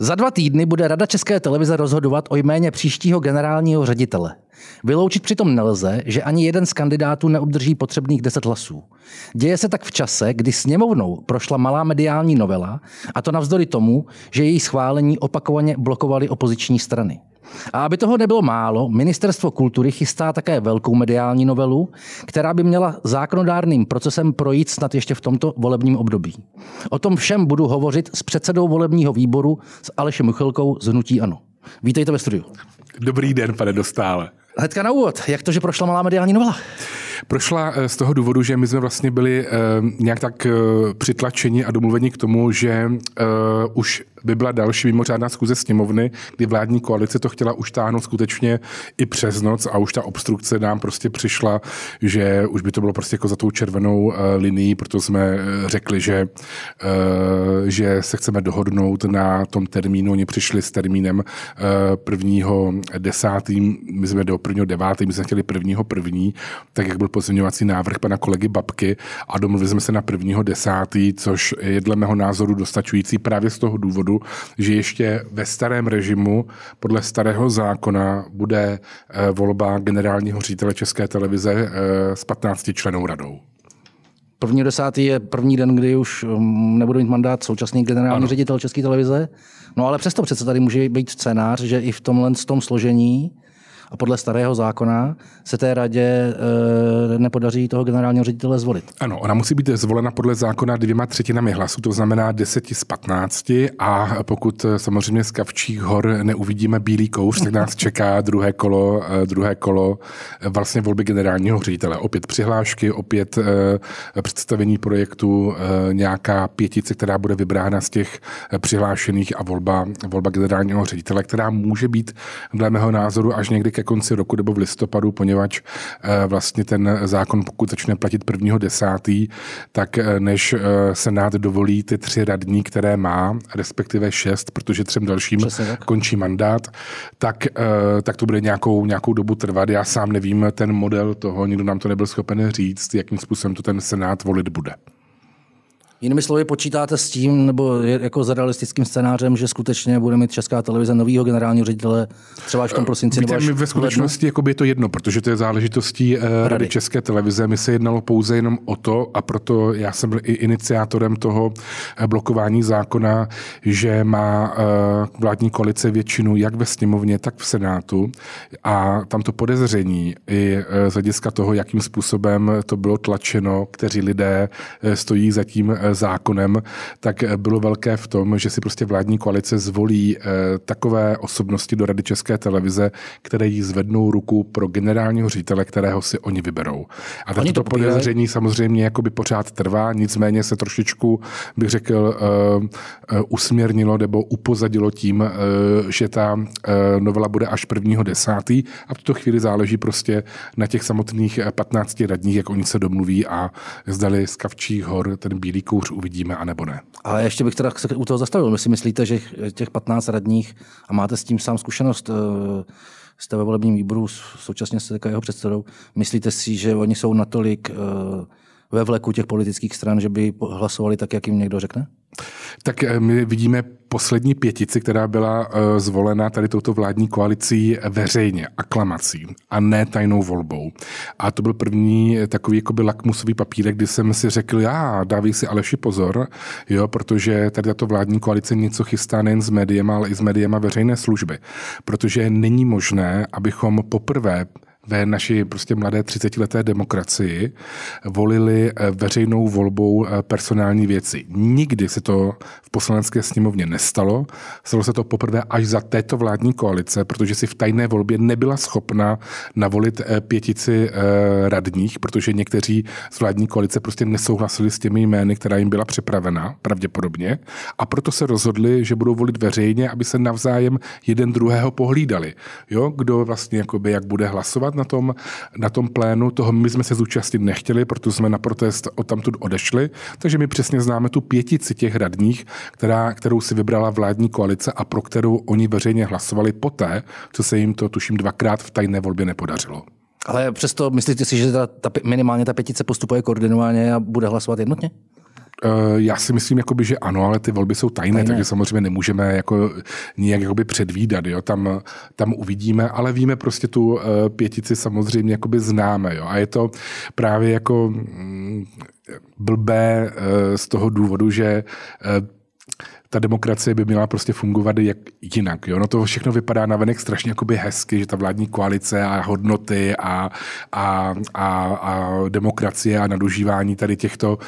Za dva týdny bude Rada České televize rozhodovat o jméně příštího generálního ředitele. Vyloučit přitom nelze, že ani jeden z kandidátů neobdrží potřebných 10 hlasů. Děje se tak v čase, kdy sněmovnou prošla malá mediální novela, a to navzdory tomu, že její schválení opakovaně blokovaly opoziční strany. A aby toho nebylo málo, Ministerstvo kultury chystá také velkou mediální novelu, která by měla zákonodárným procesem projít snad ještě v tomto volebním období. O tom všem budu hovořit s předsedou volebního výboru s Alešem Muchelkou z Hnutí Ano. Vítejte ve studiu. Dobrý den, pane Dostále. Hnedka na úvod, jak to, že prošla malá mediální novela? Prošla eh, z toho důvodu, že my jsme vlastně byli uh, nějak tak uh, přitlačeni a domluveni k tomu, že už by byla další mimořádná zkuze sněmovny, kdy vládní koalice to chtěla už táhnout skutečně i přes noc a už ta obstrukce nám prostě přišla, že už by to bylo prostě jako za tou červenou linií, proto jsme řekli, že, že se chceme dohodnout na tom termínu. Oni přišli s termínem prvního desátým, my jsme do prvního devátý, my jsme chtěli prvního první, tak jak byl pozměňovací návrh pana kolegy Babky a domluvili jsme se na prvního desátý, což je dle mého názoru dostačující právě z toho důvodu, že ještě ve starém režimu podle starého zákona bude eh, volba generálního ředitele České televize eh, s 15 členou radou. První desátý je první den, kdy už um, nebude mít mandát současný generální ano. ředitel České televize. No ale přesto přece tady může být scénář, že i v tomhle tom složení a podle starého zákona se té radě e, nepodaří toho generálního ředitele zvolit. Ano, ona musí být zvolena podle zákona dvěma třetinami hlasů, to znamená 10 z 15 a pokud eh, samozřejmě z Kavčích hor neuvidíme bílý kouř, tak nás čeká druhé kolo, eh, druhé kolo vlastně volby generálního ředitele. Opět přihlášky, opět e, představení projektu, e, nějaká pětice, která bude vybrána z těch přihlášených a volba, volba generálního ředitele, která může být dle mého názoru až někdy ke konci roku nebo v listopadu, poněvadž eh, vlastně ten zákon, pokud začne platit prvního desátý, tak eh, než eh, Senát dovolí ty tři radní, které má, respektive šest, protože třem dalším končí mandát, tak, tak to bude nějakou, nějakou dobu trvat. Já sám nevím ten model toho, nikdo nám to nebyl schopen říct, jakým způsobem to ten Senát volit bude. Jinými slovy, počítáte s tím, nebo jako s realistickým scénářem, že skutečně bude mít Česká televize nového generálního ředitele třeba až v tom prosinci? Víte, my ve skutečnosti jako by je to jedno, protože to je záležitostí eh, Rady. Rady České televize. My se jednalo pouze jenom o to, a proto já jsem byl i iniciátorem toho eh, blokování zákona, že má eh, vládní koalice většinu jak ve sněmovně, tak v Senátu. A tam to podezření i z hlediska toho, jakým způsobem to bylo tlačeno, kteří lidé stojí za tím zákonem, tak bylo velké v tom, že si prostě vládní koalice zvolí eh, takové osobnosti do Rady České televize, které jí zvednou ruku pro generálního ředitele, kterého si oni vyberou. A oni to podezření samozřejmě jakoby pořád trvá, nicméně se trošičku, bych řekl, usměrnilo nebo upozadilo tím, že ta novela bude až prvního desátý a v tuto chvíli záleží prostě na těch samotných 15 radních, jak oni se domluví a zdali z Kavčích hor ten bílý kůř uvidíme, anebo ne. Ale ještě bych teda u toho zastavil. My si myslíte, že těch 15 radních, a máte s tím sám zkušenost, eh, jste ve volebním výboru, současně také jeho předsedou, myslíte si, že oni jsou natolik eh, ve vleku těch politických stran, že by hlasovali tak, jak jim někdo řekne? Tak eh, my vidíme poslední pětici, která byla eh, zvolena tady touto vládní koalicí veřejně, aklamací a ne tajnou volbou. A to byl první takový jakoby lakmusový papírek, kdy jsem si řekl, já, dávej si Aleši pozor, jo, protože tady tato vládní koalice něco chystá nejen s médiem, ale i s médiem veřejné služby. Protože není možné, abychom poprvé ve naší prostě mladé 30-leté demokracii volili eh, veřejnou volbou eh, personální věci. Nikdy se to v poslanecké sněmovně nestalo. Stalo se to poprvé až za této vládní koalice, protože si v tajné volbě nebyla schopna navolit eh, pětici radních, protože někteří z vládní koalice prostě nesouhlasili s těmi jmény, která jim byla připravena, pravděpodobně. A proto se rozhodli, že budou volit veřejně, aby se navzájem jeden druhého pohlídali. Jo, kdo vlastně jakoby, jak bude hlasovat na tom, na tom plénu. Toho my jsme se zúčastnit nechtěli, protože jsme na protest od tamtud odešli. Takže my přesně známe tu pětici těch radních, která, kterou si vybrala vládní koalice a pro kterou oni veřejně hlasovali poté, co se jim to tuším dvakrát v tajné volbě nepodařilo. Ale přesto myslíte si, že ta, ta, minimálně ta pětice postupuje koordinovaně a bude hlasovat jednotně? Uh, já si myslím, jakoby, že ano, ale ty volby jsou tajné, tajné. takže samozřejmě nemůžeme jako nijak jakoby předvídat. Jo? Tam, tam uvidíme, ale víme prostě tu uh, pětici samozřejmě jakoby známe. Jo? A je to právě jako mm, blbé uh, z toho důvodu, že ta demokracie by měla prostě fungovat jak jinak. Jo? No to všechno vypadá na venek strašně jakoby hezky, že ta vládní koalice a hodnoty a, a, a, a demokracie a nadužívání tady těchto uh,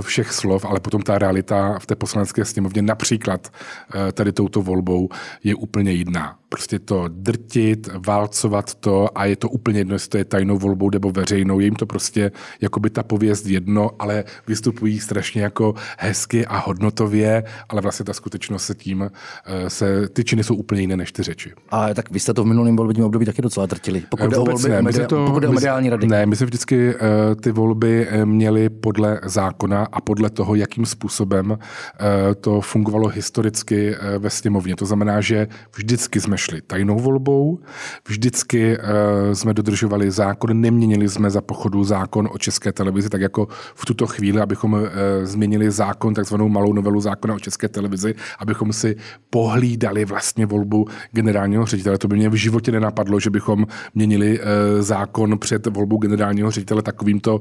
všech slov, ale potom ta realita v té poslanecké sněmovně například uh, tady touto volbou je úplně jiná prostě to drtit, válcovat to a je to úplně jedno, jestli to je tajnou volbou nebo veřejnou. Je jim to prostě jako by ta pověst jedno, ale vystupují strašně jako hezky a hodnotově, ale vlastně ta skutečnost se tím, eh, se, ty činy jsou úplně jiné než ty řeči. A tak vy jste to v minulém volebním období taky docela drtili. Pokud eh, jde o, volby, ne, media, to, pokud jde o mediální rady. Ne, my jsme vždycky uh, ty volby měli podle zákona a podle toho, jakým způsobem uh, to fungovalo historicky uh, ve sněmovně. To znamená, že vždycky jsme šli tajnou volbou, vždycky uh, jsme dodržovali zákon, neměnili jsme za pochodu zákon o české televizi, tak jako v tuto chvíli, abychom uh, změnili zákon, takzvanou malou novelu zákona o české televizi, abychom si pohlídali vlastně volbu generálního ředitele. To by mě v životě nenapadlo, že bychom měnili uh, zákon před volbou generálního ředitele takovýmto,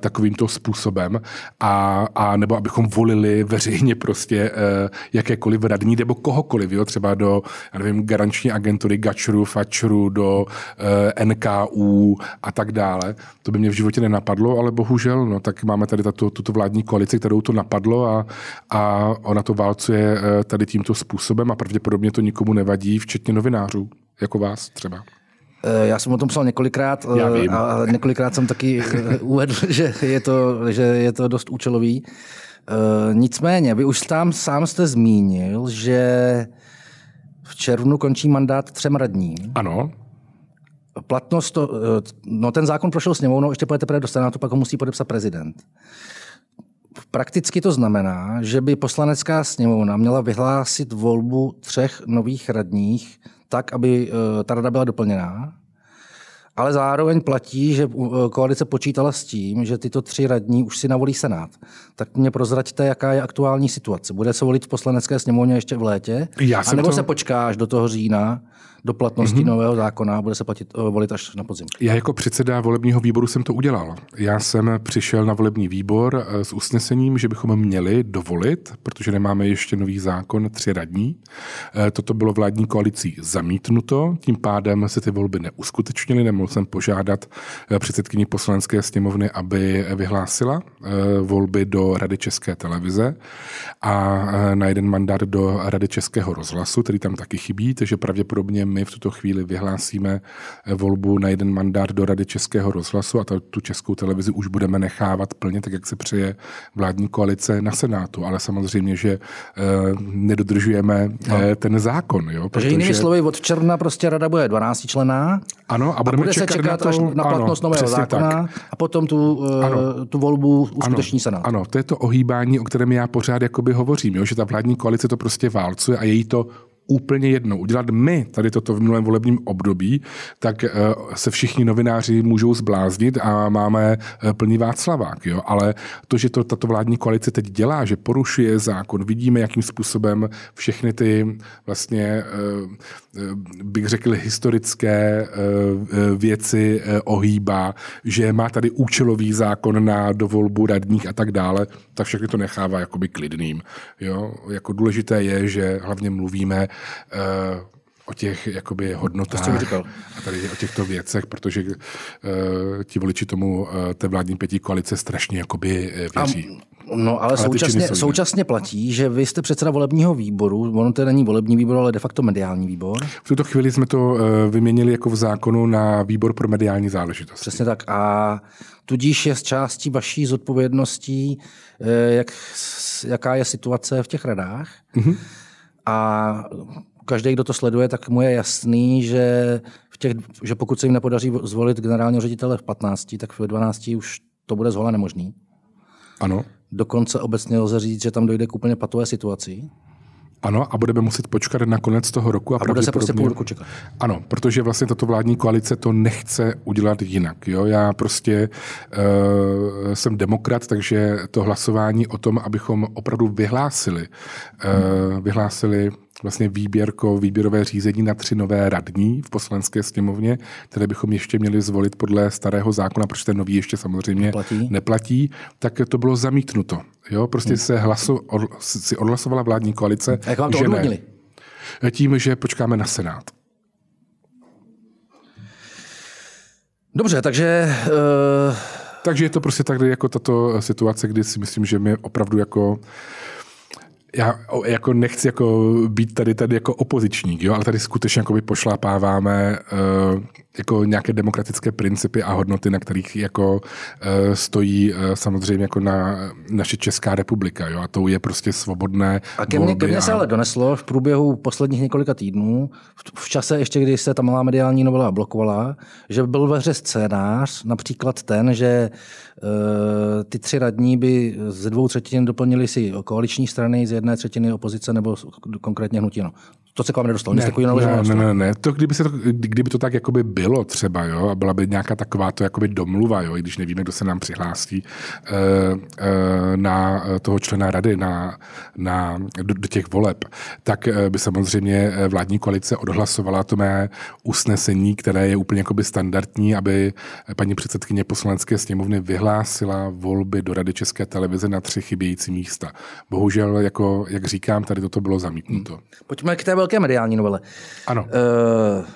takovýmto způsobem a, a nebo abychom volili veřejně prostě jakékoliv radní nebo kohokoliv, jo, třeba do, já nevím, garanční agentury Gačru, Fačru, do eh, NKU a tak dále. To by mě v životě nenapadlo, ale bohužel, no, tak máme tady tato, tuto vládní koalici, kterou to napadlo a, a ona to válcuje eh, tady tímto způsobem a pravděpodobně to nikomu nevadí, včetně novinářů, jako vás třeba. Eh, já jsem o tom psal několikrát a několikrát jsem taky uvedl, že je to, že je to dost účelový. Nicméně, vy už tam sám jste zmínil, že v červnu končí mandát třem radním. Ano. Platnost, to, eh, no ten zákon prošel sněmovnou, ještě pojete teprve do Senátu, pak ho musí podepsat prezident. Prakticky to znamená, že by poslanecká sněmovna měla vyhlásit volbu třech nových radních tak, aby eh, ta rada byla doplněná ale zároveň platí, že eh, koalice počítala s tím, že tyto tři radní už si navolí Senát. Tak mě prozraďte, jaká je aktuální situace. Bude se volit v poslanecké sněmovně ještě v létě? Já a nebo to... se počká až do toho října, do platnosti mm-hmm. nového zákona bude se platit, eh, volit až na podzim. Já jako předseda volebního výboru jsem to udělal. Já jsem přišel na volební výbor eh, s usnesením, že bychom měli dovolit, protože nemáme ještě nový zákon, tři radní. Eh, toto bylo vládní koalicí zamítnuto, tím pádem se ty volby neuskutečnily. Nemohl jsem požádat předsedkyni poslanecké sněmovny, aby vyhlásila volby do Rady České televize a na jeden mandát do Rady Českého rozhlasu, který tam taky chybí, takže pravděpodobně my v tuto chvíli vyhlásíme eh, volbu na jeden mandát do Rady Českého rozhlasu a tu českou televizi už budeme nechávat plně, tak jak se přeje vládní koalice na Senátu. Ale samozřejmě, že eh, nedodržujeme no. eh, ten zákon. Jo, protože... jinými slovy, od června prostě rada bude 12 člená. Ano, a, budeme a bude čekat se čekat na to, až na platnost ano, nového zákona tak. a potom tu, ano. tu volbu uskuteční ano, Senát. Ano, to je to ohýbání, o kterém já pořád jakoby hovořím, jo, že ta vládní koalice to prostě válcuje a její to úplně jedno. Udělat my tady toto v minulém volebním období, tak eh, se všichni novináři můžou zbláznit a máme eh, plný Václavák. Jo? Ale to, že to tato vládní koalice teď dělá, že porušuje zákon, vidíme, jakým způsobem všechny ty vlastně, eh, bych řekl, historické věci ohýbá, že má tady účelový zákon na dovolbu radních a tak dále, tak všechny to nechává jakoby klidným. Jo? Jako důležité je, že hlavně mluvíme o těch jakoby hodnotách říkal. a tady o těchto věcech, protože uh, ti voliči tomu uh, té vládní pětí koalice strašně jakoby věří. A, no ale, ale současně, současně platí, že vy jste předseda volebního výboru, ono to není volební výbor, ale de facto mediální výbor. V tuto chvíli jsme to uh, vyměnili jako v zákonu na výbor pro mediální záležitosti. Přesně tak a tudíž je z částí vaší zodpovědností, jak, jaká je situace v těch radách. Mm-hmm. A každý, kdo to sleduje, tak mu je jasný, že, v těch, že pokud se jim nepodaří zvolit generálního ředitele v 15, tak v 12 už to bude zhola nemožný. Ano. Dokonce obecně lze říct, že tam dojde k úplně patové situaci. Ano, a budeme muset počkat na konec toho roku. A, a bude se prostě půl roku čekat. Ano, protože vlastně tato vládní koalice to nechce udělat jinak. Jo? Já prostě uh, jsem demokrat, takže to hlasování o tom, abychom opravdu vyhlásili, uh, vyhlásili vlastně výběrko, výběrové řízení na tři nové radní v poslanské sněmovně, které bychom ještě měli zvolit podle starého zákona, protože ten nový ještě samozřejmě neplatí, neplatí tak to bylo zamítnuto. Jo, prostě hmm. se hlaso, od, si odhlasovala vládní koalice. A jak vám to odvodnili? Tím, že počkáme na Senát. Dobře, takže... Uh... Takže je to prostě tak jako tato situace, kdy si myslím, že my opravdu jako já jako nechci jako být tady tady jako opozičník, jo, ale tady skutečně jako pošlapáváme uh, jako nějaké demokratické principy a hodnoty, na kterých jako uh, stojí uh, samozřejmě jako na naše Česká republika, jo, a to je prostě svobodné A ke mně, ke mně se ale doneslo v průběhu posledních několika týdnů, v, v čase ještě, kdy se ta malá mediální novela blokovala, že byl ve hře scénář, například ten, že uh, ty tři radní by ze dvou třetin doplnili si koaliční strany, z jedné třetiny opozice nebo konkrétně hnutí. No. To se k vám nedostalo, takového ne, ne, ne, ne, to kdyby, se to, kdyby to tak jakoby bylo třeba, jo, a byla by nějaká taková to jakoby domluva, jo, i když nevíme, kdo se nám přihlásí uh, uh, na toho člena rady, na, na, do, do těch voleb, tak uh, by samozřejmě vládní koalice odhlasovala to mé usnesení, které je úplně jakoby standardní, aby paní předsedkyně poslanecké sněmovny vyhlásila volby do Rady České televize na tři chybějící místa. Bohužel, jako, jak říkám, tady toto bylo zamítnuto. Pojďme k té velké mediální novele. Ano. Uh,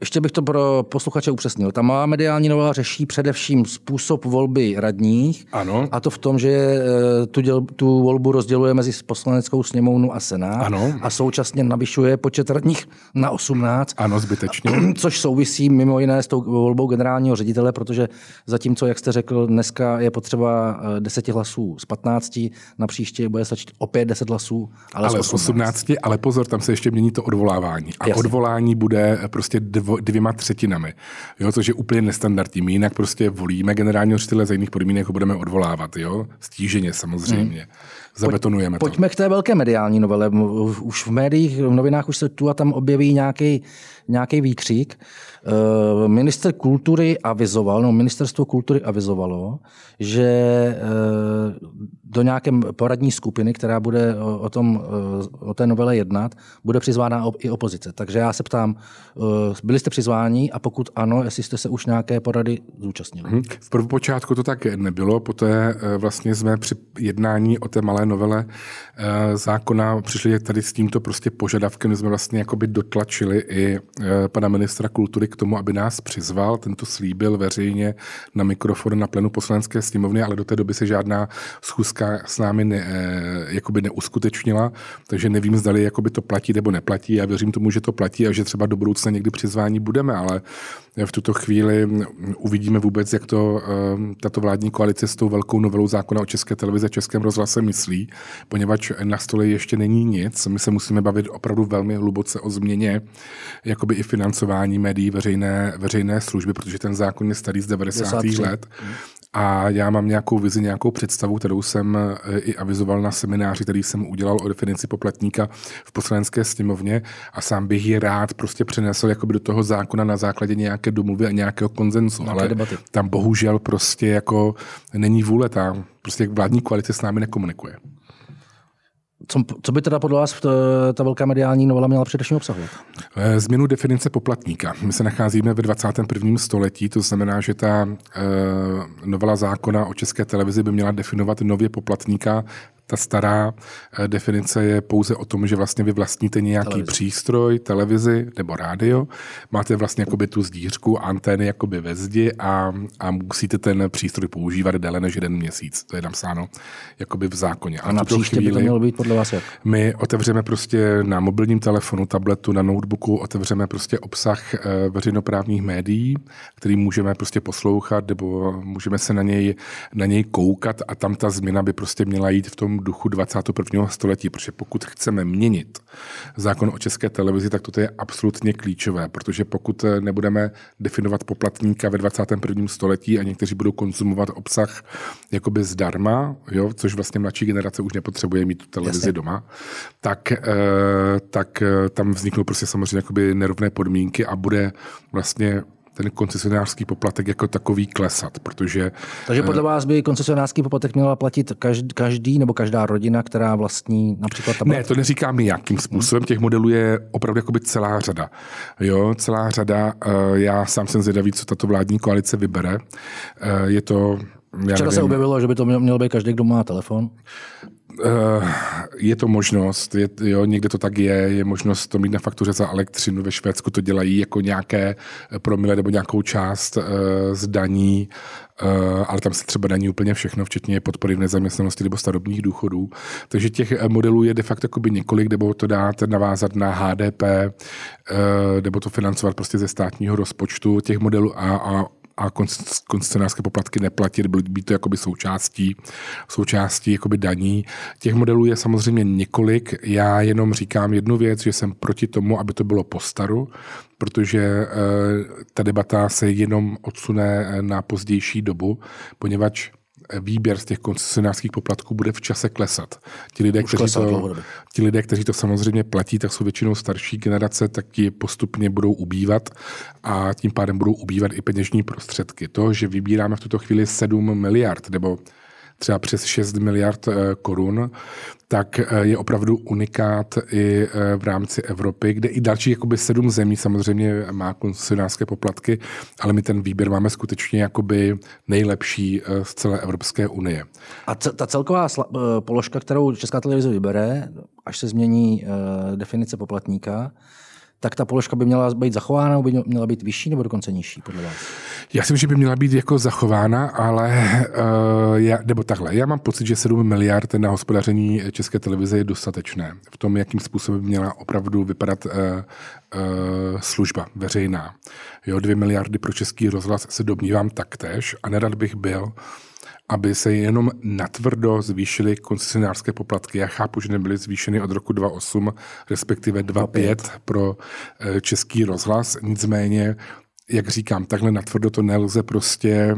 ještě bych to pro posluchače upřesnil. Ta malá mediální novela řeší především způsob volby radních. Ano. A to v tom, že eh, tu, děl, tu volbu rozděluje mezi poslaneckou sněmovnu a senát. Ano. A současně navyšuje počet radních na 18. Ano, zbytečně. Což souvisí mimo jiné s tou volbou generálního ředitele, protože zatímco, jak jste řekl, dneska je potřeba 10 eh, hlasů z 15, na příště bude stačit opět 10 hlasů, ale, ale z 18. 18. Ale pozor, tam se ještě mění to odvolávání. A Jasně. odvolání bude prostě dv dvěma třetinami, jo, což je úplně nestandardní. My jinak prostě volíme generálního ředitele za jiných podmínek ho budeme odvolávat, jo, stíženě samozřejmě. Hmm. Zabetonujeme Pojď, to. Pojďme k té velké mediální novele. Už v médiích, v novinách už se tu a tam objeví nějaký, nějaký výkřik. Eh, minister kultury avizoval, no ministerstvo kultury avizovalo, že eh, do nějaké poradní skupiny, která bude o, tom, eh, o té novele jednat, bude přizvána i opozice. Takže já se ptám, byli jste přizváni a pokud ano, jestli jste se už nějaké porady zúčastnili? Mhm. V prvopočátku to tak nebylo, poté vlastně jsme při jednání o té malé novele zákona přišli tady s tímto prostě požadavkem, jsme vlastně jakoby dotlačili i pana ministra kultury k tomu, aby nás přizval. Tento slíbil veřejně na mikrofon na plenu poslanecké sněmovny, ale do té doby se žádná schůzka s námi ne, eh, jakoby neuskutečnila, takže nevím, zdali jakoby to platí nebo neplatí. Já věřím tomu, že to platí a že třeba do budoucna někdy přizvání budeme, ale v tuto chvíli uvidíme vůbec, jak to eh, tato vládní koalice s tou velkou novelou zákona o České televize a Českém rozhlase myslí, poněvadž na stole ještě není nic. My se musíme bavit opravdu velmi hluboce o změně jakoby i financování médií veřejné, veřejné služby, protože ten zákon je starý z 90. let. A já mám nějakou vizi, nějakou představu, kterou jsem eh, i avizoval na semináři, který jsem udělal o definici poplatníka v poslanecké sněmovně a sám bych ji rád prostě přenesl jakoby do toho zákona na základě nějaké domluvy a nějakého konzensu. Ale debaty. tam bohužel prostě jako není vůle, tam prostě vládní koalice s námi nekomunikuje. Co, co by teda podle vás ta, ta velká mediální novela měla především obsahovat? Eh, změnu definice poplatníka. My se nacházíme ve 21. století, to znamená, že ta e, novela zákona o české televizi by měla definovat nově poplatníka ta stará eh, definice je pouze o tom, že vlastně vy vlastníte nějaký televizi. přístroj, televizi nebo rádio, máte vlastně jakoby tu zdířku, antény jakoby ve zdi a, a musíte ten přístroj používat déle než jeden měsíc. To je napsáno jakoby v zákoně. A, a na příště chvíli by to mělo být podle vás jak? My otevřeme prostě na mobilním telefonu, tabletu, na notebooku, otevřeme prostě obsah eh, veřejnoprávních médií, který můžeme prostě poslouchat nebo můžeme se na něj, na něj koukat a tam ta změna by prostě měla jít v tom tom duchu 21. století, protože pokud chceme měnit zákon o české televizi, tak toto je absolutně klíčové, protože pokud nebudeme definovat poplatníka ve 21. století a někteří budou konzumovat obsah jakoby zdarma, jo, což vlastně mladší generace už nepotřebuje mít tu televizi Jasně. doma, tak, eh, tak eh, tam vzniknou prostě samozřejmě jakoby nerovné podmínky a bude vlastně ten koncesionářský poplatek jako takový klesat, protože... Takže podle eh, vás by koncesionářský poplatek měla platit každý, každý nebo každá rodina, která vlastní například tablet? Ne, to neříkám nějakým způsobem. Těch modelů je opravdu jakoby celá řada. Jo, celá řada. Eh, já sám jsem zvědavý, co tato vládní koalice vybere. Eh, je to já Včera nevím. se objevilo, že by to měl být každý, kdo má telefon. Uh, je to možnost, je, jo, někde to tak je, je možnost to mít na faktuře za elektřinu, ve Švédsku to dělají jako nějaké promile nebo nějakou část uh, z daní, uh, ale tam se třeba daní úplně všechno, včetně podpory v nezaměstnanosti nebo starobních důchodů. Takže těch modelů je de facto několik, nebo to dát navázat na HDP, nebo to financovat prostě ze státního rozpočtu těch modelů a, a a koncesionářské poplatky neplatit, být to jakoby součástí, součástí jakoby daní. Těch modelů je samozřejmě několik. Já jenom říkám jednu věc, že jsem proti tomu, aby to bylo po staru, protože eh, ta debata se jenom odsune na pozdější dobu, poněvadž výběr z těch koncesionářských poplatků bude v čase klesat. Ti lidé, kteří to, ti lidé, kteří to samozřejmě platí, tak jsou většinou starší generace, tak ti postupně budou ubývat a tím pádem budou ubývat i peněžní prostředky. To, že vybíráme v tuto chvíli 7 miliard nebo třeba přes 6 miliard eh, korun, tak eh, je opravdu unikát i eh, v rámci Evropy, kde i další jakoby sedm zemí samozřejmě má koncesionářské poplatky, ale my ten výběr máme skutečně jakoby nejlepší z celé Evropské unie. A ta celková položka, kterou Česká televize vybere, až se změní definice poplatníka, tak ta položka by měla být zachována, by měla být vyšší nebo dokonce nižší, podle vás? Já si myslím, že by měla být jako zachována, ale uh, já, nebo takhle, já mám pocit, že 7 miliard na hospodaření České televize je dostatečné v tom, jakým způsobem měla opravdu vypadat uh, uh, služba veřejná. Jo, 2 miliardy pro český rozhlas se domnívám taktéž a nerad bych byl, aby se jenom natvrdo zvýšily koncesionářské poplatky. Já chápu, že nebyly zvýšeny od roku 2008, respektive 2005 pro eh, český rozhlas, nicméně jak říkám, takhle natvrdo to nelze prostě e,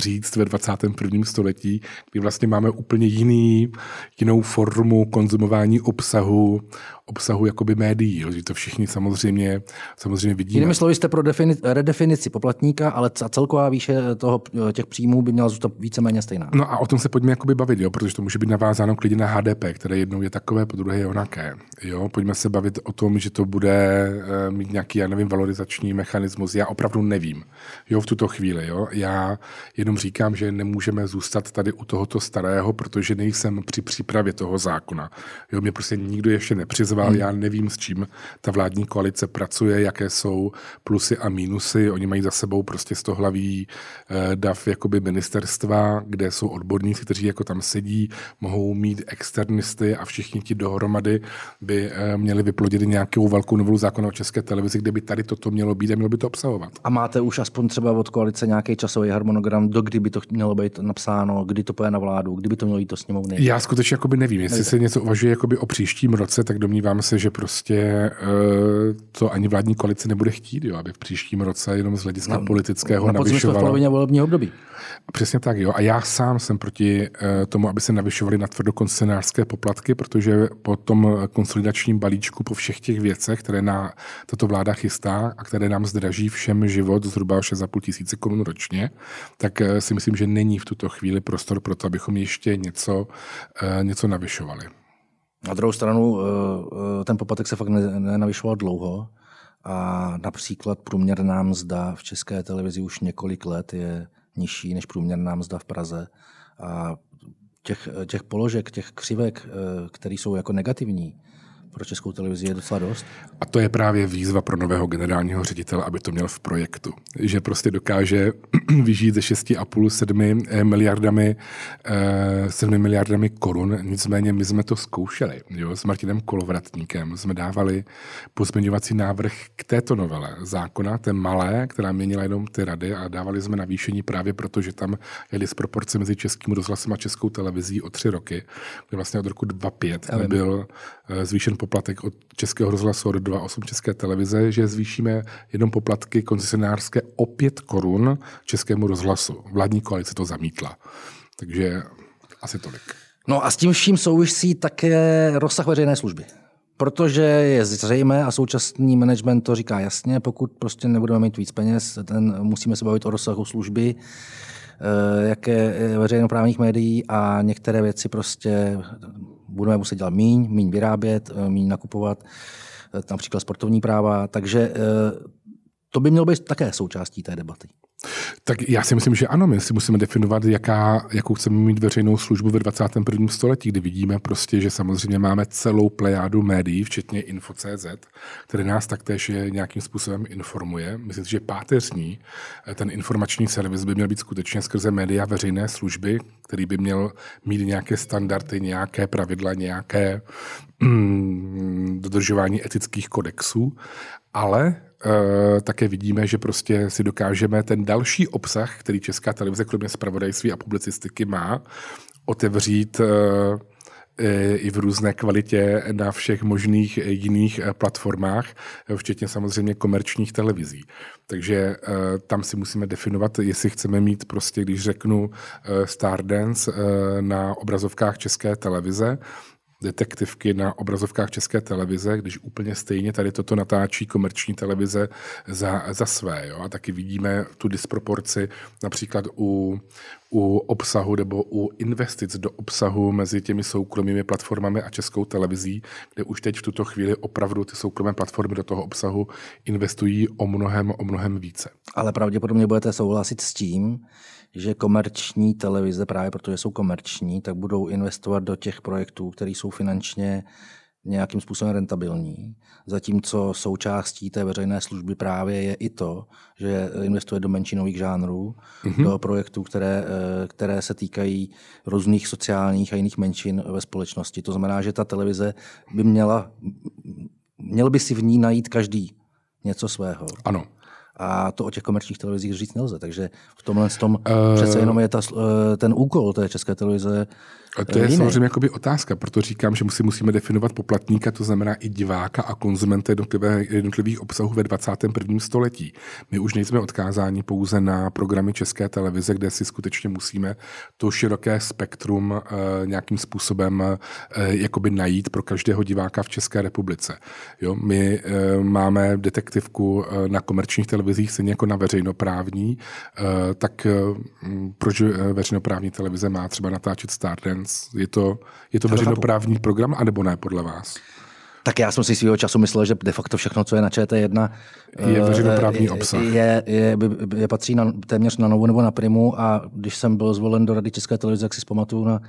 říct ve 21. století, kdy vlastně máme úplně jiný, jinou formu konzumování obsahu, obsahu jakoby médií, že to všichni samozřejmě, samozřejmě vidíme. Jinými slovy jste pro defini- redefinici poplatníka, ale celková výše toho, těch příjmů by měla zůstat víceméně stejná. No a o tom se pojďme jakoby bavit, jo, protože to může být navázáno klidně na HDP, které jednou je takové, po druhé je onaké. Jo, pojďme se bavit o tom, že to bude eh, mít nějaký, já nevím, valorizační mechanismus. Já opravdu nevím, jo, v tuto chvíli. Jo. Já jenom říkám, že nemůžeme zůstat tady u tohoto starého, protože nejsem při přípravě toho zákona. Jo, mě prostě nikdo ještě nepřizval vyzval. Hmm. Já nevím, s čím ta vládní koalice pracuje, jaké jsou plusy a mínusy. Oni mají za sebou prostě z toho hlaví eh, dav jakoby ministerstva, kde jsou odborníci, kteří jako tam sedí, mohou mít externisty a všichni ti dohromady by eh, měli vyplodit nějakou velkou novelu zákona o české televizi, kde by tady toto mělo být a mělo by to obsahovat. A máte už aspoň třeba od koalice nějaký časový harmonogram, do kdy by to mělo být napsáno, kdy to půjde na vládu, kdy by to mělo jít do sněmovny? Já skutečně nevím. Jestli se něco uvažuje o příštím roce, tak domnívám domnívám se, že prostě uh, to ani vládní koalice nebude chtít, jo, aby v příštím roce jenom z hlediska no, politického na navyšovala. v polovině volebního období. Přesně tak, jo. A já sám jsem proti uh, tomu, aby se navyšovaly na tvrdo koncesionářské poplatky, protože po tom konsolidačním balíčku, po všech těch věcech, které na tato vláda chystá a které nám zdraží všem život zhruba 6,5 tisíce korun ročně, tak uh, si myslím, že není v tuto chvíli prostor pro to, abychom ještě něco, něco navyšovali. Na druhou stranu eh, eh, ten poplatek se fakt nenavyšoval dlouho a například průměrná mzda v české televizi už několik let je nižší než průměrná mzda v Praze. A těch, těch položek, těch křivek, eh, které jsou jako negativní, pro českou televizi je docela dost. A to je právě výzva pro nového generálního ředitele, aby to měl v projektu. Že prostě dokáže vyžít ze 6,5 7 eh, miliardami, 7 miliardami korun. Nicméně my jsme to zkoušeli. Jo? S Martinem Kolovratníkem jsme dávali pozměňovací návrh k této novele zákona, té malé, která měnila jenom ty rady a dávali jsme navýšení právě proto, že tam je disproporce mezi českým rozhlasem a českou televizí o tři roky, kde vlastně od roku 2005 byl eh, zvýšen poplatek od českého rozhlasu od 2,8 české televize, že zvýšíme jenom poplatky koncesionářské o 5 korun českému rozhlasu. Vládní koalice to zamítla. Takže asi tolik. No a s tím vším souvisí také rozsah veřejné služby. Protože je zřejmé a současný management to říká jasně, pokud prostě nebudeme mít víc peněz, ten, musíme se bavit o rozsahu služby, eh, jaké veřejnoprávních médií a některé věci prostě budeme muset dělat míň, míň vyrábět, eh, míň nakupovat, eh, například sportovní práva, takže to by mělo být také součástí té debaty. Tak já si myslím, že ano, my si musíme definovat, jaká, jakou chceme mít veřejnou službu ve 21. století, kdy vidíme prostě, že samozřejmě máme celou plejádu médií, včetně Info.cz, který nás taktéž je nějakým způsobem informuje. Myslím že páteřní ten informační servis by měl být skutečně skrze média veřejné služby, který by měl mít nějaké standardy, nějaké pravidla, nějaké mm, dodržování etických kodexů, ale Eh, také vidíme, že prostě si dokážeme ten další obsah, který Česká televize kromě zpravodajství a publicistiky má, otevřít eh, i v různé kvalitě na všech možných jiných eh, platformách, včetně samozřejmě komerčních televizí. Takže tam si musíme definovat, jestli chceme mít prostě, když řeknu Stardance na obrazovkách České televize, detektivky na obrazovkách České televize, když úplně stejně tady toto natáčí komerční televize za, za své. Jo? A taky vidíme tu disproporci například u, u obsahu nebo u investic do obsahu mezi těmi soukromými platformami a českou televizí, kde už teď v tuto chvíli opravdu ty soukromé platformy do toho obsahu investují o mnohem, o mnohem více. Ale pravděpodobně budete souhlasit s tím, že komerční televize, právě protože jsou komerční, tak budou investovat do těch projektů, které jsou finančně nějakým způsobem rentabilní. Zatímco součástí té veřejné služby právě je i to, že investuje do menšinových žánrů, mm-hmm. do projektů, které, eh, které se týkají různých sociálních a jiných menšin ve společnosti. To znamená, že ta televize by měla, měl by si v ní najít každý něco svého. Ano. A to o těch komerčních televizích říct nelze. Takže v tomhle tom uh, přece jenom je ta, eh, ten úkol té české televize a to je samozřejmě jakoby otázka, proto říkám, že si musíme definovat poplatníka, to znamená i diváka a konzumenta jednotlivé, jednotlivých obsahů ve 21. století. My už nejsme odkázáni pouze na programy České televize, kde si skutečně musíme to široké spektrum uh, nějakým způsobem uh, jakoby najít pro každého diváka v České republice. Jo? My uh, máme detektivku na komerčních televizích, stejně jako na veřejnoprávní, tak proč veřejnoprávní televize má třeba natáčet Stardance Friends? Je to, je to veřejnoprávní program, anebo ne podle vás? Tak já jsem si svého času myslel, že de facto všechno, co je na ČT1, je eh, veřejnoprávní obsah. Je, je, je, je patří na, téměř na Novu nebo na Primu a když jsem byl zvolen do Rady České televize, jak si zpamatuju na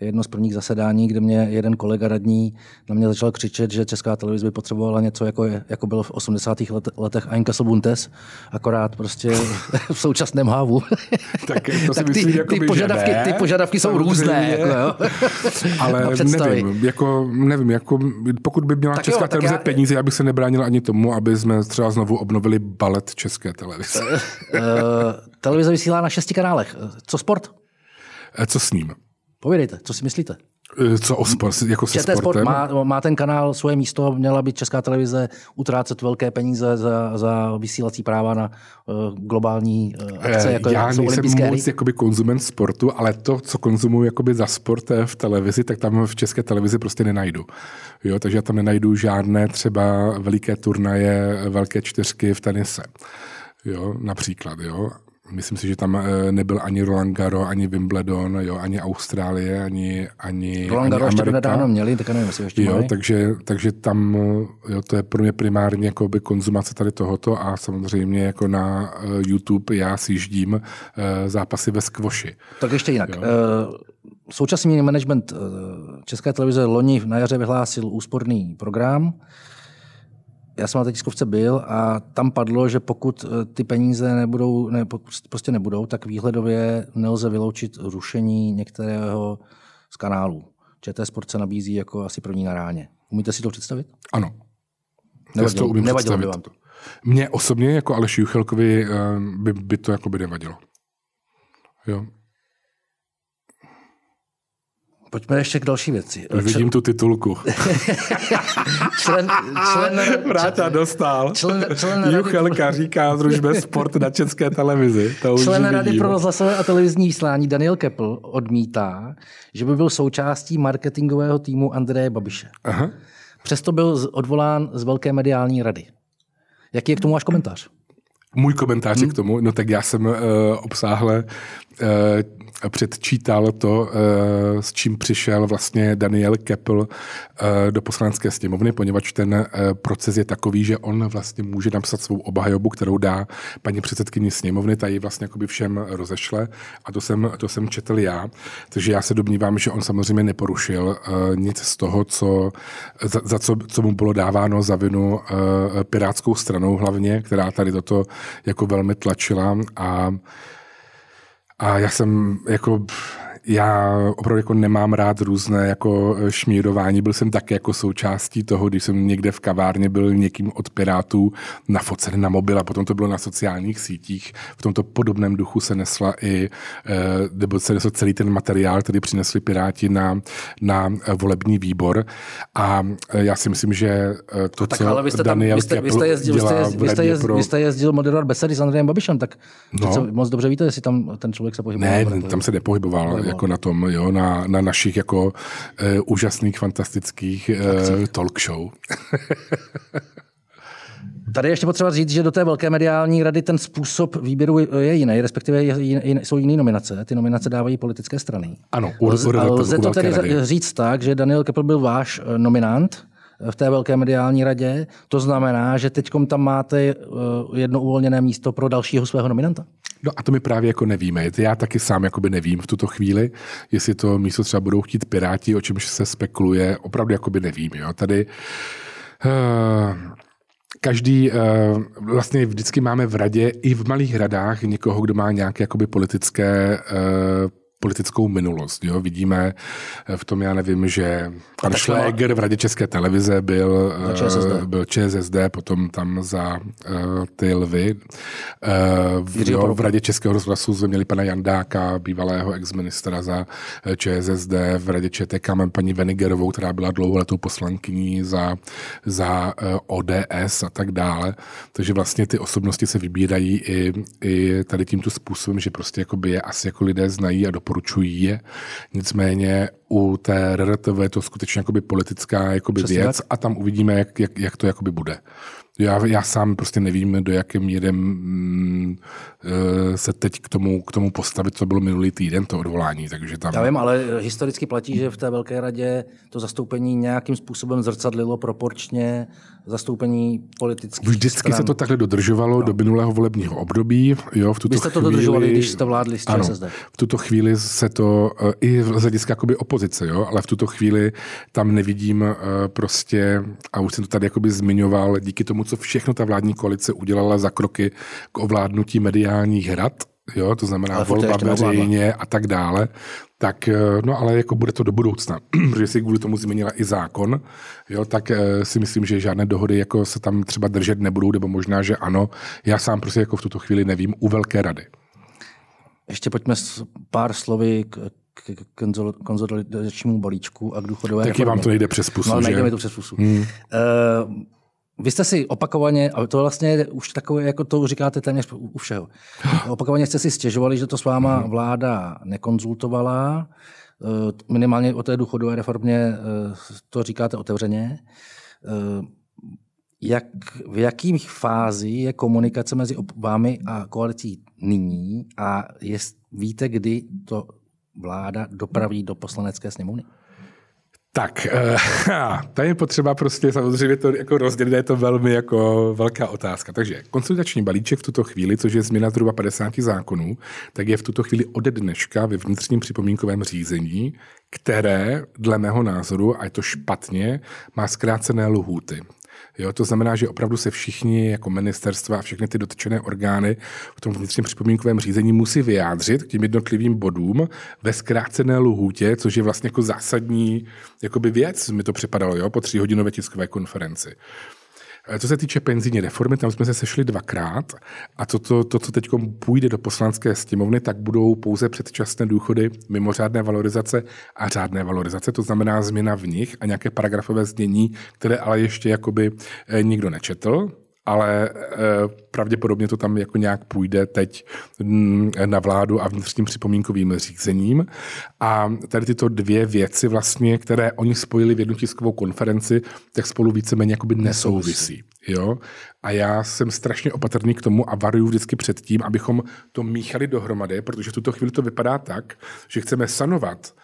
jedno z prvních zasedání, kde mě jeden kolega radní na mě začal křičet, že Česká televize by potřebovala něco, jako, jako bylo v 80. Let, letech Einkasel Buntes, akorát prostě v současném hávu. tak to si tak ty, myslím, ty, požadavky, ty požadavky jsou různé. Jako, jo. Ale nevím, jako, nevím jako, pokud by měla tak Česká jo, televize já... peníze, já bych se nebránil ani tomu, aby jsme třeba znovu obnovili balet České televize. uh, televize vysílá na šesti kanálech. Co sport? Eh, co s ním? Povědejte, co si myslíte? Eh, co o sport, jako se sportem? Sport má, má, ten kanál svoje místo, měla by Česká televize utrácet velké peníze za, za vysílací práva na uh, globální uh, akce, jako Já jsou nejsem moc jakoby konzument sportu, ale to, co konzumuji jakoby za sport v televizi, tak tam v České televizi prostě nenajdu. Jo, takže já tam nenajdu žádné třeba veliké turnaje, velké čtyřky v tenise. Jo, například. Jo Myslím si, že tam eh, nebyl ani Roland Garo, ani Wimbledon, jo, ani Austrálie, ani, ani Roland Garo ještě nedávno měli, tak nevím, jestli ještě jo, mají. takže, takže tam jo, to je pro mě primárně jako by konzumace tady tohoto a samozřejmě jako na uh, YouTube já si jíždím uh, zápasy ve skvoši. Tak ještě jinak. Jo. Současný management České televize loni na jaře vyhlásil úsporný program, já jsem na té tiskovce byl a tam padlo, že pokud eh, ty peníze nebudou, ne, prostě nebudou, tak výhledově nelze vyloučit rušení některého z kanálů. ČT Sport se nabízí jako asi první na ráně. Umíte si to představit? Ano. Nevadilo, to umím nevadilo by vám to. Mně osobně, jako Aleši Juchelkovi, eh, by, by to jako by nevadilo. Jo. Pojďme ještě k další věci. Už vidím tu titulku. člen, člen, Vráťa dostal. Člen, člen Juchelka rady... říká, zrušme sport na české televizi. To člen už Rady pro rozhlasové a televizní vysílání Daniel Kepl odmítá, že by byl součástí marketingového týmu Andreje Babiše. Aha. Přesto byl odvolán z velké mediální rady. Jaký je k tomu váš komentář? Můj komentář hmm. k tomu, no tak já jsem uh, obsáhle uh, předčítal to, eh, s čím přišel vlastně Daniel Keppel eh, do poslanecké sněmovny, poněvadž ten eh, proces je takový, že on vlastně může napsat svou obhajobu, kterou dá paní předsedkyni sněmovny, ta ji vlastně jakoby všem rozešle a to jsem, to jsem četl já. Takže já se domnívám, že on samozřejmě neporušil nic z toho, co, za, za co, co mu bylo dáváno za vinu pirátskou stranou hlavně, která tady toto jako velmi tlačila a a já jsem jako já opravdu jako nemám rád různé jako eh, šmírování. Byl jsem také jako součástí toho, když jsem někde v kavárně byl někým od Pirátů nafocen na mobil a potom to bylo na sociálních sítích. V tomto podobném duchu se nesla i, eh, nebo se nesl celý ten materiál, který přinesli Piráti na, na eh, volební výbor. A já si myslím, že to, tak, co ale vy jste tam, Daniel vy jste, vy jste jezdil, vy jste, jezdil, vy jste, jezdil, pro... vy jste jezdil moderovat besedy s Andrejem Babišem, tak no. moc dobře víte, jestli tam ten člověk se pohyboval. Ne, tam se nepohyboval jako na tom, jo, na, na našich jako uh, úžasných, fantastických uh, talk show. Tady ještě potřeba říct, že do té velké mediální rady ten způsob výběru je jiný, respektive je, je, jsou jiné nominace. Ty nominace dávají politické strany. Ano, u, lze, u lze to tedy rady. říct tak, že Daniel Keppel byl váš eh, nominant v té velké mediální radě. To znamená, že teď tam máte jedno uvolněné místo pro dalšího svého nominanta? No a to my právě jako nevíme. Já taky sám jakoby nevím v tuto chvíli, jestli to místo třeba budou chtít Piráti, o čemž se spekuluje, opravdu jakoby nevím. Jo. Tady uh, každý, uh, vlastně vždycky máme v radě i v malých radách někoho, kdo má nějaké jakoby politické uh, politickou minulost. Jo? Vidíme eh, v tom, já nevím, že pan Šléger v Radě České televize byl, ČSSD. Eh, byl ČSSD, potom tam za uh, ty lvy. Uh, v, jo, v Radě Českého rozhlasu jsme měli pana Jandáka, bývalého exministra za ČSSD, v Radě ČTK máme paní Venigerovou, která byla dlouholetou poslankyní za, za uh, ODS a tak dále. Takže vlastně ty osobnosti se vybírají i, i tady tímto způsobem, že prostě jakoby je asi jako lidé znají a doporučují doporučují je. Nicméně u té RRTV je to skutečně jakoby politická jakoby věc tak. a tam uvidíme, jak, jak, jak to jakoby bude. Já, já sám prostě nevím, do jaké míry mm, eh, se teď k tomu, k tomu postavit, co bylo minulý týden, to odvolání. Takže tam... Já vím, ale historicky platí, že v té Velké radě to zastoupení nějakým způsobem zrcadlilo proporčně zastoupení politických Vždycky stran. se to takhle dodržovalo no. do minulého volebního období. Jo, v tuto Vy jste to chvíli, dodržovali, když jste vládli s ČSSD. Ano, v tuto chvíli se to, eh, i z hlediska jakoby opozice, jo, ale v tuto chvíli tam nevidím eh, prostě, a už jsem to tady jakoby zmiňoval, díky tomu, co všechno ta vládní koalice udělala za kroky k ovládnutí mediálních hrad, jo, to znamená ale volba veřejně a tak dále, tak eh, no ale jako bude to do budoucna, protože si kvůli tomu změnila i zákon, jo, tak eh, si myslím, že žádné dohody jako se tam třeba držet nebudou, nebo možná, že ano. Já sám prostě jako v tuto chvíli nevím u velké rady. Ještě pojďme s pár slovy k, k konzolidačnímu balíčku a k důchodové Taky reformě. vám to nejde přes pusu, no, nejde mi to přes pusu. Hmm. Uh, vy jste si opakovaně, a to vlastně už takové, jako to říkáte téměř u všeho, opakovaně jste si stěžovali, že to s váma mhm. vláda nekonzultovala, eh, minimálně o té důchodové reformě eh, to říkáte otevřeně. Eh, jak, v jakých fázi je komunikace mezi vámi a koalicí nyní a jest, víte, kdy to vláda dopraví do poslanecké sněmovny? Tak, uh, tady je potřeba prostě samozřejmě to jako rozdělit, je to velmi jako velká otázka. Takže konsolidační balíček v tuto chvíli, což je změna zhruba 50 zákonů, tak je v tuto chvíli ode dneška ve vnitřním připomínkovém řízení, které dle mého názoru, a je to špatně, má zkrácené lhůty. Jo, to znamená, že opravdu se všichni jako ministerstva a všechny ty dotčené orgány v tom vnitřním připomínkovém řízení musí vyjádřit k těm jednotlivým bodům ve zkrácené lhůtě, což je vlastně jako zásadní jakoby věc, mi to připadalo jo, po tříhodinové tiskové konferenci. Eh, co se týče penzijní reformy, tam jsme se sešli dvakrát a to, to, to co teď půjde do poslanské sněmovny, tak budou pouze předčasné důchody, mimořádné valorizace a řádné valorizace, to znamená změna v nich a nějaké paragrafové znění, které ale ještě jakoby eh, nikdo nečetl ale eh, pravděpodobně to tam jako nějak půjde teď mm, na vládu a vnitřním připomínkovým řízením. A tady tyto dvě věci vlastně, které oni spojili v jednu tiskovou konferenci, tak spolu víceméně jakoby nesouvisí. Jo? A já jsem strašně opatrný k tomu a varuju vždycky před tím, abychom to míchali dohromady, protože v tuto chvíli to vypadá tak, že chceme sanovat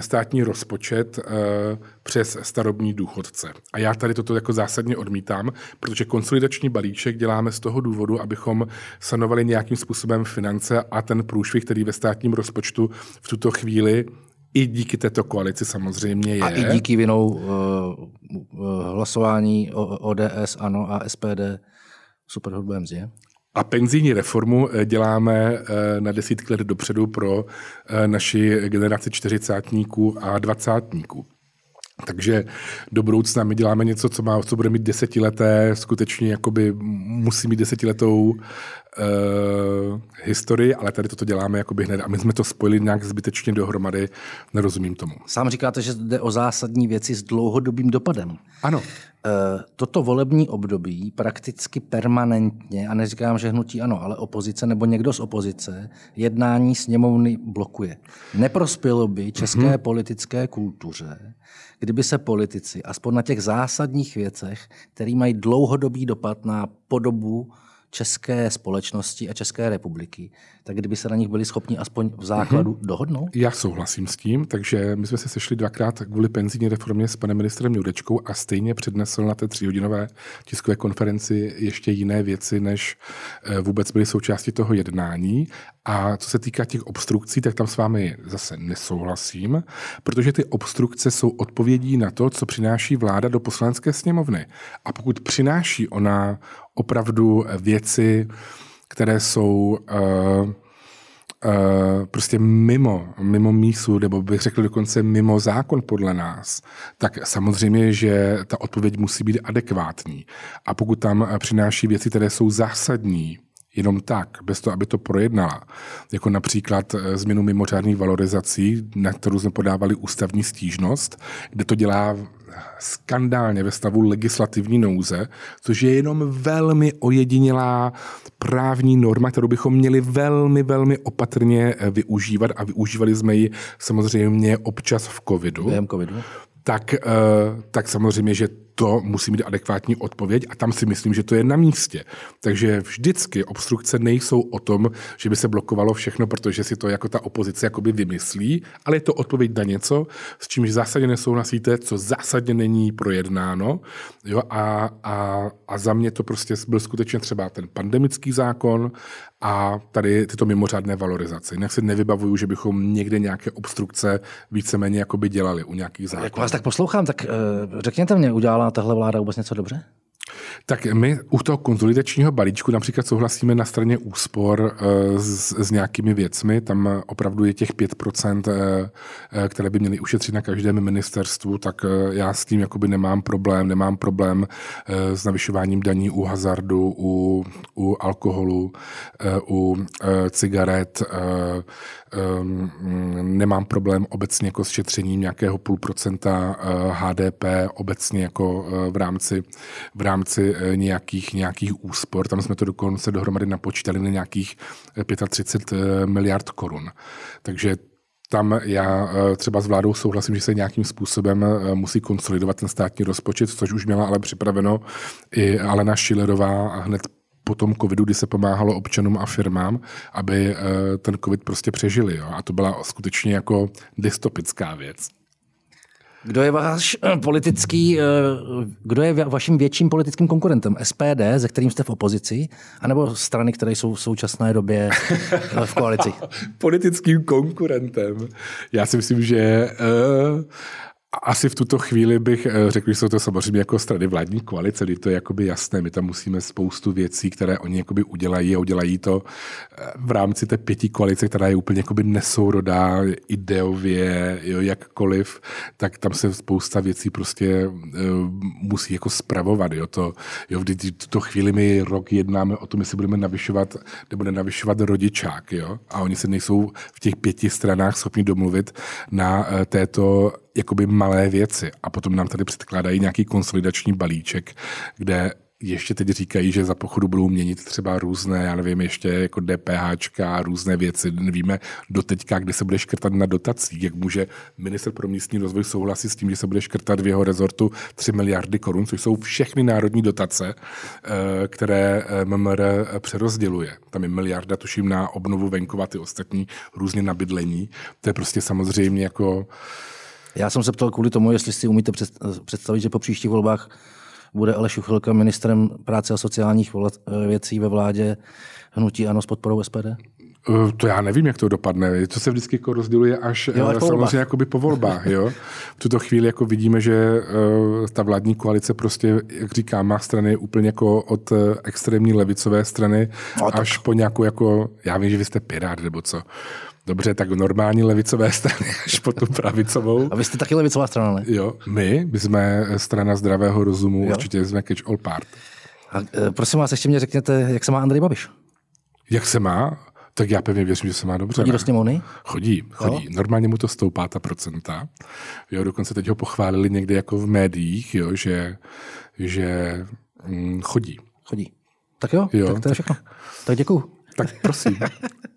státní rozpočet eh, přes starobní důchodce. A já tady toto jako zásadně odmítám, protože konsolidační balíček děláme z toho důvodu, abychom sanovali nějakým způsobem finance a ten průšvih, který ve státním rozpočtu v tuto chvíli i díky této koalici samozřejmě je. A i díky vinou uh, hlasování ODS, ANO a SPD superhrubé mzdě? A penzijní reformu eh, děláme eh, na desítky let dopředu pro eh, naši generaci čtyřicátníků a dvacátníků. Takže do budoucna my děláme něco, co, má, co bude mít desetileté, skutečně jakoby musí mít desetiletou uh, historii, ale tady toto děláme jakoby hned a my jsme to spojili nějak zbytečně dohromady, nerozumím tomu. Sám říkáte, že jde o zásadní věci s dlouhodobým dopadem. Ano. Eh, toto volební období prakticky permanentně, a neříkám, že hnutí ano, ale opozice nebo někdo z opozice, jednání sněmovny blokuje. Neprospělo by české mm-hmm. politické kultuře, kdyby se politici, aspoň na těch zásadních věcech, které mají dlouhodobý dopad na podobu české společnosti a České republiky, tak kdyby se na nich byli schopni aspoň v základu mm-hmm. dohodnout? Já souhlasím s tím, takže my jsme se sešli dvakrát kvůli penzijní reformě s panem ministrem Jurečkou a stejně přednesl na té tříhodinové tiskové konferenci ještě jiné věci, než eh, vůbec byly součástí toho jednání. A co se týká těch obstrukcí, tak tam s vámi zase nesouhlasím, protože ty obstrukce jsou odpovědí na to, co přináší vláda do poslanecké sněmovny. A pokud přináší ona opravdu věci, které jsou uh, Uh, prostě mimo, mimo mísu, nebo bych řekl dokonce mimo zákon podle nás, tak samozřejmě, že ta odpověď musí být adekvátní. A pokud tam přináší věci, které jsou zásadní jenom tak, bez toho, aby to projednala. Jako například eh, změnu mimořádných valorizací, na kterou jsme podávali ústavní stížnost, kde to dělá skandálně ve stavu legislativní nouze, což je jenom velmi ojedinělá právní norma, kterou bychom měli velmi, velmi opatrně eh, využívat a využívali jsme ji samozřejmě občas v covidu. Během covidu. Tak, eh, tak samozřejmě, že to musí mít adekvátní odpověď a tam si myslím, že to je na místě. Takže vždycky obstrukce nejsou o tom, že by se blokovalo všechno, protože si to jako ta opozice jakoby vymyslí, ale je to odpověď na něco, s čímž zásadně nesouhlasíte, co zásadně není projednáno. Jo? A, a, a za mě to prostě byl skutečně třeba ten pandemický zákon a tady tyto mimořádné valorizace. Jinak si nevybavuju, že bychom někde nějaké obstrukce víceméně jakoby dělali u nějakých zákonů. Jak vás tak poslouchám, tak uh, řekněte mě, udělala tahle vláda vůbec něco dobře? Tak my u toho konzolidačního balíčku například souhlasíme na straně úspor eh, s, s nějakými věcmi. Tam opravdu je těch 5%, eh, eh, které by měly ušetřit na každém ministerstvu, tak já s tím jakoby nemám problém. Nemám problém s navyšováním daní u hazardu, u, u alkoholu, u cigaret. Ehm, nemám problém obecně jako s šetřením nějakého půl procenta HDP obecně jako v rámci, v rámci eh, nějakých, nějakých úspor. Tam jsme to dokonce dohromady napočítali na nějakých 35 eh, eh, miliard korun. Takže Tam já třeba s vládou souhlasím, že se nějakým způsobem musí konsolidovat ten státní rozpočet, což už měla ale připraveno i Alena Schillerová hned po tom covidu, kdy se pomáhalo občanům a firmám, aby ten covid prostě přežili. Jo? A to byla skutečně jako dystopická věc. Kdo je váš eh, politický, eh, kdo je vaším větším politickým konkurentem? SPD, ze kterým jste v opozici, anebo strany, které jsou v současné době v koalici? Politickým konkurentem. Já si myslím, že uh, asi v tuto chvíli bych eh, řekl, že jsou to samozřejmě jako strany vládní koalice, kdy to je jakoby jasné. My tam musíme spoustu věcí, které oni jakoby udělají a udělají to eh, v rámci té pěti koalice, která je úplně jakoby nesourodá ideově, jo, jakkoliv, tak tam se spousta věcí prostě uh, musí jako spravovat. Jo, to, jo, v tuto chvíli my rok jednáme o tom, jestli budeme navyšovat nebo nenavyšovat rodičák. Jo, a oni se nejsou v těch pěti stranách schopni domluvit na uh, této jakoby malé věci a potom nám tady předkládají nějaký konsolidační balíček, kde ještě teď říkají, že za pochodu budou měnit třeba různé, já nevím, ještě jako DPH různé věci. Nevíme doteďka, kde se bude škrtat na dotacích, jak může minister pro místní rozvoj souhlasit s tím, že se bude škrtat v jeho rezortu 3 miliardy korun, což jsou všechny národní dotace, eh, které eh, MMR přerozděluje. Tam je miliarda, tuším, na obnovu venkova, ty ostatní různě na bydlení. To je prostě samozřejmě jako já jsem se ptal kvůli tomu, jestli si umíte představit, že po příštích volbách bude Aleš Juchelka ministrem práce a sociálních věcí ve vládě hnutí ANO s podporou SPD? Eh, to já nevím, jak to dopadne. To se vždycky jako rozděluje až, jo, až eh, samozřejmě jakoby po volbách. Jo? V tuto chvíli jako vidíme, že ta vládní koalice prostě, jak říkám, má strany úplně jako od extrémní levicové strany no, až po nějakou jako, já vím, že vy jste pirát nebo co. Dobře, tak normální levicové strany až po tu pravicovou. A vy jste taky levicová strana, ne? Jo, my, my jsme strana zdravého rozumu, jo? určitě jsme catch all part. A, e, prosím vás, ještě mě řekněte, jak se má Andrej Babiš? Jak se má? Tak já pevně věřím, že se má dobře. Chodí do sněmovny? Chodí, chodí. Jo? Normálně mu to stoupá ta procenta. Jo, dokonce teď ho pochválili někde jako v médiích, jo, že, že hm, chodí. Chodí. Tak jo, jo tak to je všechno. Tak děkuju. Tak prosím.